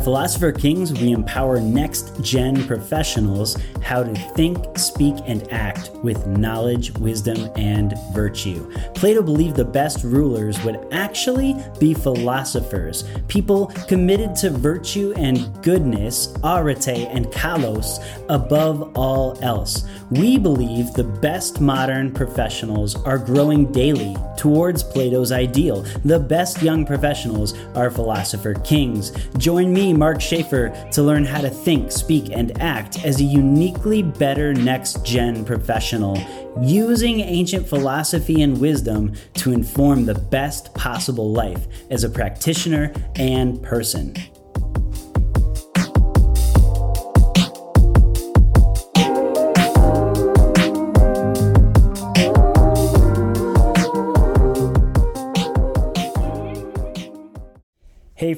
At Philosopher Kings, we empower next gen professionals how to think, speak, and act with knowledge, wisdom, and virtue. Plato believed the best rulers would actually be philosophers, people committed to virtue and goodness, arete and kalos, above all else. We believe the best modern professionals are growing daily towards Plato's ideal. The best young professionals are philosopher kings. Join me, Mark Shaffer, to learn how to think, speak, and act as a uniquely better next gen professional, using ancient philosophy and wisdom to inform the best possible life as a practitioner and person.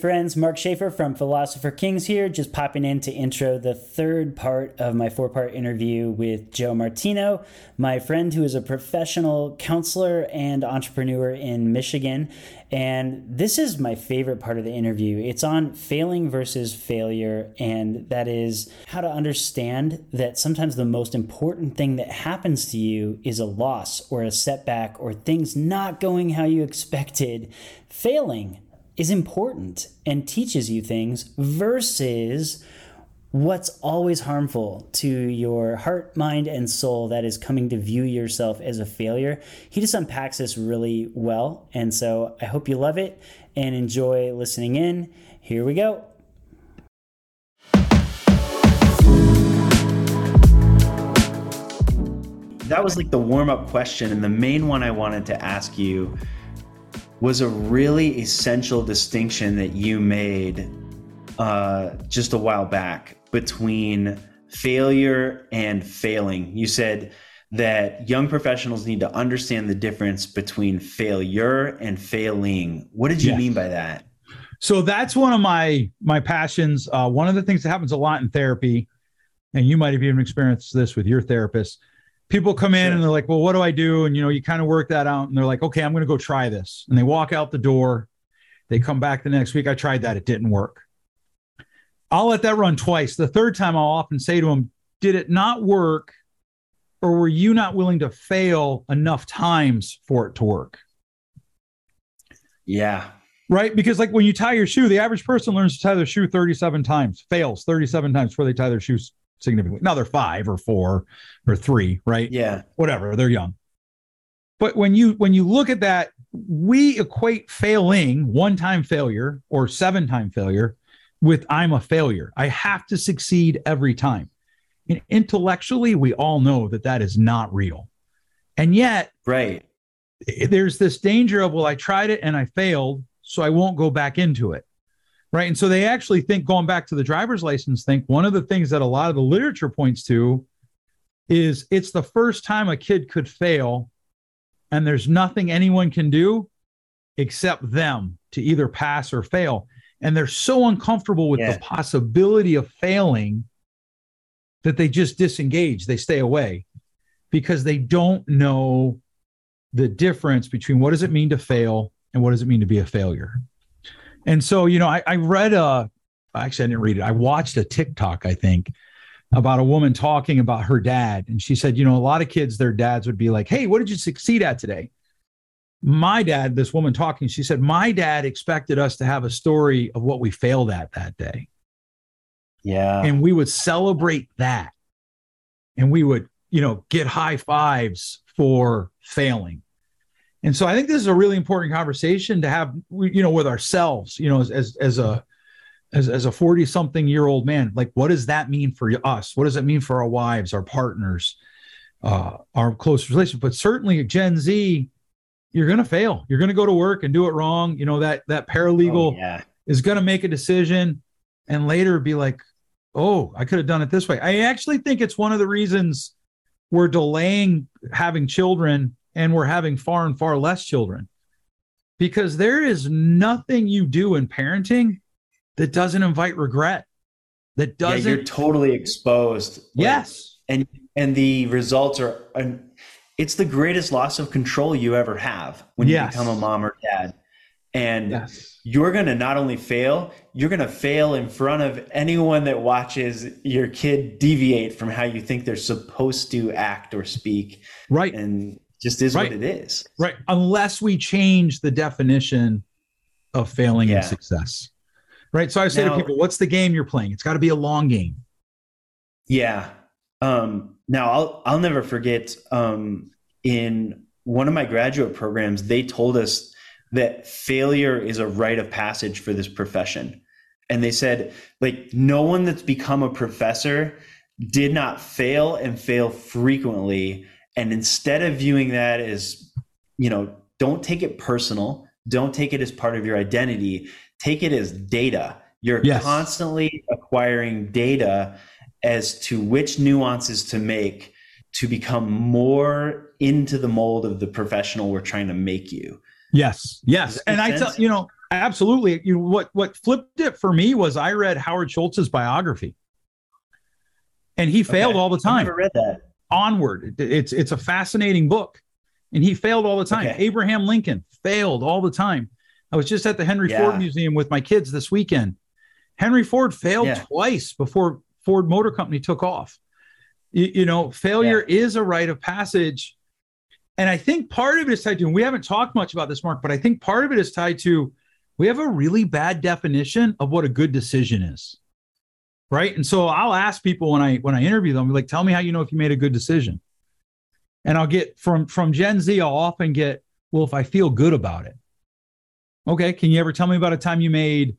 Friends, Mark Shaffer from Philosopher Kings here, just popping in to intro the third part of my four part interview with Joe Martino, my friend who is a professional counselor and entrepreneur in Michigan. And this is my favorite part of the interview. It's on failing versus failure, and that is how to understand that sometimes the most important thing that happens to you is a loss or a setback or things not going how you expected. Failing is important and teaches you things versus what's always harmful to your heart, mind, and soul that is coming to view yourself as a failure. He just unpacks this really well. And so I hope you love it and enjoy listening in. Here we go. That was like the warm up question. And the main one I wanted to ask you was a really essential distinction that you made uh, just a while back between failure and failing. You said that young professionals need to understand the difference between failure and failing. What did you yes. mean by that? So that's one of my my passions. Uh, one of the things that happens a lot in therapy, and you might have even experienced this with your therapist, people come in sure. and they're like, well, what do I do? And, you know, you kind of work that out and they're like, okay, I'm going to go try this. And they walk out the door. They come back the next week. I tried that. It didn't work. I'll let that run twice. The third time, I'll often say to them, did it not work? Or were you not willing to fail enough times for it to work? Yeah. Right. Because, like, when you tie your shoe, the average person learns to tie their shoe 37 times, fails 37 times before they tie their shoes significantly. Now they're five or four or three, right? Yeah. Whatever. They're young. But when you when you look at that, we equate failing, one-time failure or seven-time failure with I'm a failure. I have to succeed every time. And intellectually, we all know that that is not real. And yet, right. There's this danger of, well, I tried it and I failed, so I won't go back into it right? And so they actually think, going back to the driver's license think one of the things that a lot of the literature points to is it's the first time a kid could fail, and there's nothing anyone can do except them to either pass or fail. And they're so uncomfortable with yeah. the possibility of failing that they just disengage, they stay away because they don't know the difference between what does it mean to fail and what does it mean to be a failure. And so, you know, I, I read a, actually, I didn't read it. I watched a TikTok, I think, about a woman talking about her dad. And she said, you know, a lot of kids, their dads would be like, hey, what did you succeed at today? My dad, this woman talking, she said, my dad expected us to have a story of what we failed at that day. Yeah. And we would celebrate that. And we would, you know, get high fives for failing. And so I think this is a really important conversation to have, you know, with ourselves, you know, as, as, as a, as, as a 40 something year old man, like, what does that mean for us? What does it mean for our wives, our partners, uh, our close relationship? But certainly Gen Z, you're going to fail. You're going to go to work and do it wrong. You know, that, that paralegal oh, yeah. is going to make a decision and later be like, oh, I could have done it this way. I actually think it's one of the reasons we're delaying having children and we're having far and far less children because there is nothing you do in parenting that doesn't invite regret that doesn't yeah, you're totally exposed like, yes and and the results are and it's the greatest loss of control you ever have when you become a mom or dad And Yes. you're going to not only fail, you're going to fail in front of anyone that watches your kid deviate from how you think they're supposed to act or speak. Right. And just is Right. what it is. Right. Unless we change the definition of failing Yeah. and success. Right. So I say Now- to people, what's the game you're playing? It's got to be a long game. Yeah. Um, now I'll I'll never forget um, in one of my graduate programs, they told us that failure is a rite of passage for this profession. And they said, like, no one that's become a professor did not fail and fail frequently. And instead of viewing that as, you know, don't take it personal, don't take it as part of your identity, take it as data. You're Yes. constantly acquiring data as to which nuances to make to become more into the mold of the professional we're trying to make you. Yes. Yes. And make I tell you know, absolutely. You know, what what flipped it for me was I read Howard Schultz's biography. And he failed Okay. all the time. never read that. Onward. It's it's a fascinating book. And he failed all the time. Okay. Abraham Lincoln failed all the time. I was just at the Henry Yeah. Ford Museum with my kids this weekend. Henry Ford failed Yeah. twice before Ford Motor Company took off. You, you know, failure is a rite of passage. And I think part of it is tied to, and we haven't talked much about this, Mark, but I think part of it is tied to we have a really bad definition of what a good decision is. Right. And so I'll ask people when I when I interview them, like, tell me how you know if you made a good decision. And I'll get from from Gen Z, I'll often get, well, if I feel good about it. Okay. Can you ever tell me about a time you made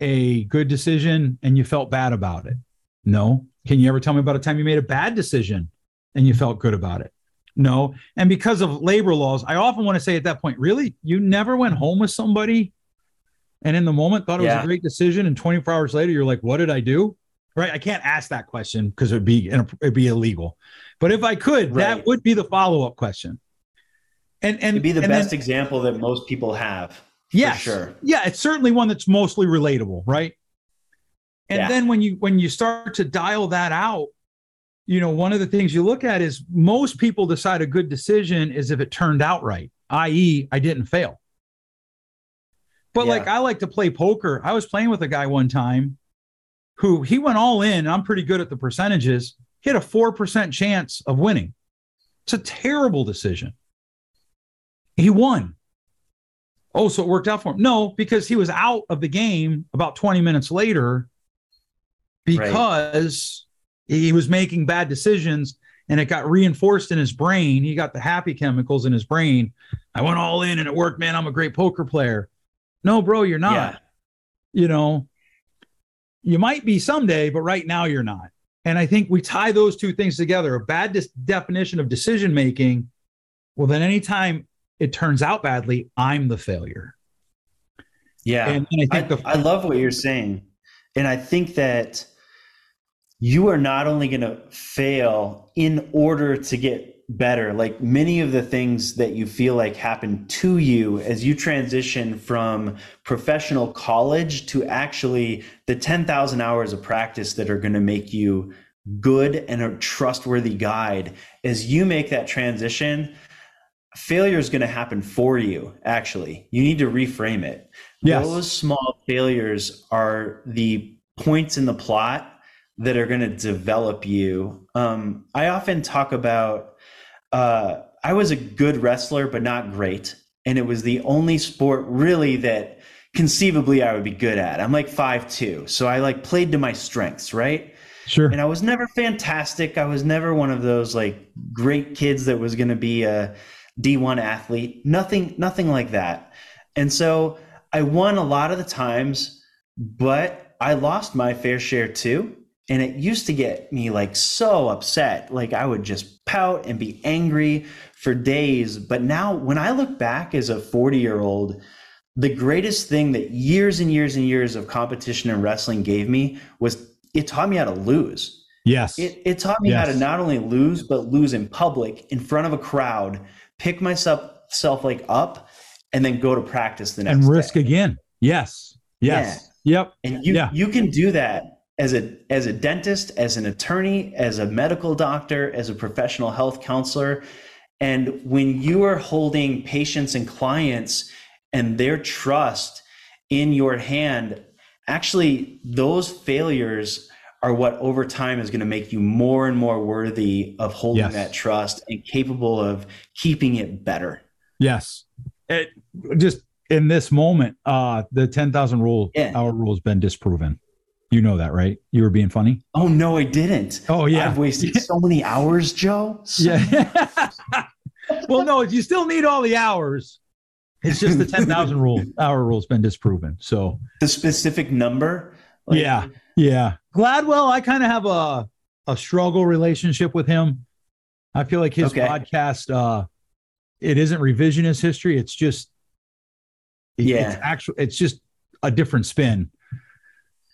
a good decision and you felt bad about it? No. Can you ever tell me about a time you made a bad decision and you felt good about it? No. And because of labor laws, I often want to say at that point, really, you never went home with somebody and in the moment thought it was a great decision, and 24 hours later, you're like, what did I do? Right. I can't ask that question because it'd be it'd be illegal. But if I could, that would be the follow-up question. And and It'd be the best then- example that most people have. yeah sure. Yeah, it's certainly one that's mostly relatable, right? And Yeah. then when you when you start to dial that out, you know, one of the things you look at is most people decide a good decision is if it turned out right, i.e., I didn't fail. But Yeah. like I like to play poker. I was playing with a guy one time who he went all in. I'm pretty good at the percentages. He had a 4% chance of winning. It's a terrible decision. He won. Oh, so it worked out for him. No, because he was out of the game about 20 minutes later because he was making bad decisions and it got reinforced in his brain. He got the happy chemicals in his brain. I went all in and it worked, man. I'm a great poker player. No, bro, you're not. Yeah. You know, you might be someday, but right now you're not. And I think we tie those two things together a bad dis- definition of decision making. Well, then anytime it turns out badly, I'm the failure. Yeah. And, and I I, the I love what you're saying. And I think that you are not only going to fail in order to get better, like many of the things that you feel like happen to you as you transition from professional college to actually the 10,000 hours of practice that are going to make you good and a trustworthy guide. As you make that transition, failure is going to happen for you, actually. You need to reframe it. Yes. Those small failures are the points in the plot that are going to develop you. Um, I often talk about uh, I was a good wrestler, but not great. And it was the only sport really that conceivably I would be good at. I'm like five two, So I like played to my strengths, right? sure. And I was never fantastic. I was never one of those like great kids that was going to be a D1 athlete. Nothing nothing like that. And so I won a lot of the times, but I lost my fair share too. And it used to get me like so upset. Like I would just pout and be angry for days. But now when I look back as a 40 year old, the greatest thing that years and years and years of competition and wrestling gave me was it taught me how to lose. yes. It, it taught me how to not only lose, but lose in public, in front of a crowd, pick myself self like up, and then go to practice the next and risk day. again. Yes. Yes. Yep. And you Yeah. you can do that as a as a dentist, as an attorney, as a medical doctor, as a professional health counselor. And when you are holding patients and clients and their trust in your hand, actually, those failures are what over time is going to make you more and more worthy of holding Yes. that trust and capable of keeping it better. Yes. It just in this moment, uh, the 10,000 rule, Yeah. our rule has been disproven. You know that, right? You were being funny. Oh no, I didn't. Oh, yeah. I've wasted so many hours, Joe. So- Yeah. well, no, you still need all the hours. It's just the 10,000 rule. Our rule's been disproven. So, The specific number. like- yeah. Yeah. Gladwell, I kind of have a, a struggle relationship with him. I feel like his Okay. podcast, uh, it isn't revisionist history. It's just, Yeah. it's actual, it's just a different spin.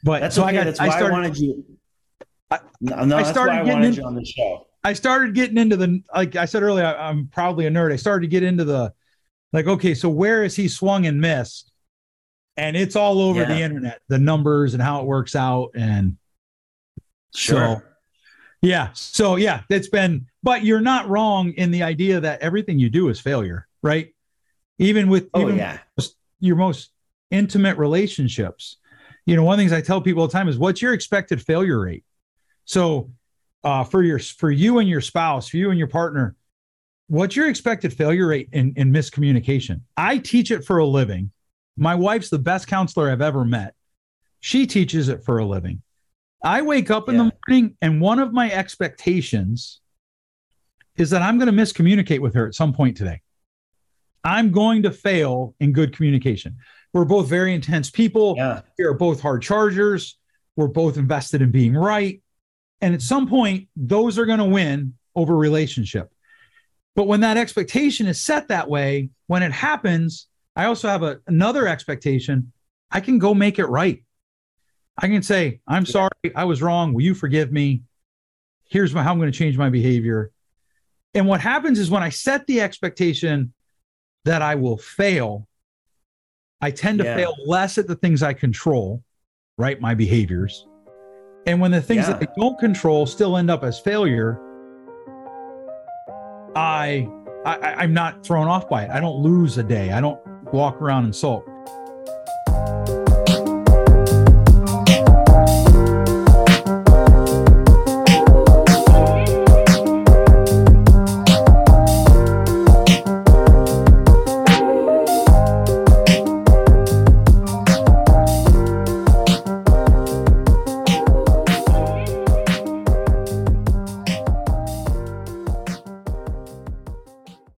But That's so okay. I got, that's I why I, started, wanted you. I- no, no, I started I getting wanted in- on the show. I started getting into the like I said earlier, I, am probably a nerd. I started to get into the like, okay, so where is he swung and missed? And it's all over Yeah. the internet, the numbers and how it works out. And Sure. so yeah, so yeah, it's been, but you're not wrong in the idea that everything you do is failure, right? Even with oh even yeah. your most intimate relationships. You know, one of the things I tell people all the time is what's your expected failure rate? So uh, for your for you and your spouse, for you and your partner, what's your expected failure rate in, in miscommunication? I teach it for a living. My wife's the best counselor I've ever met. She teaches it for a living. I wake up in Yeah. the morning and one of my expectations is that I'm going to miscommunicate with her at some point today. I'm going to fail in good communication. We're both very intense people. Yeah. We are both hard chargers. We're both invested in being right. And at some point, those are going to win over relationship. But when that expectation is set that way, when it happens, I also have a, another expectation. I can go make it right. I can say, I'm sorry, I was wrong. Will you forgive me? Here's my, how I'm going to change my behavior. And what happens is when I set the expectation that I will fail, I tend to Yeah. fail less at the things I control, right? My behaviors. And when the things that I don't control still end up as failure, I I- I'm not thrown off by it. I don't lose a day. I don't walk around and sulk.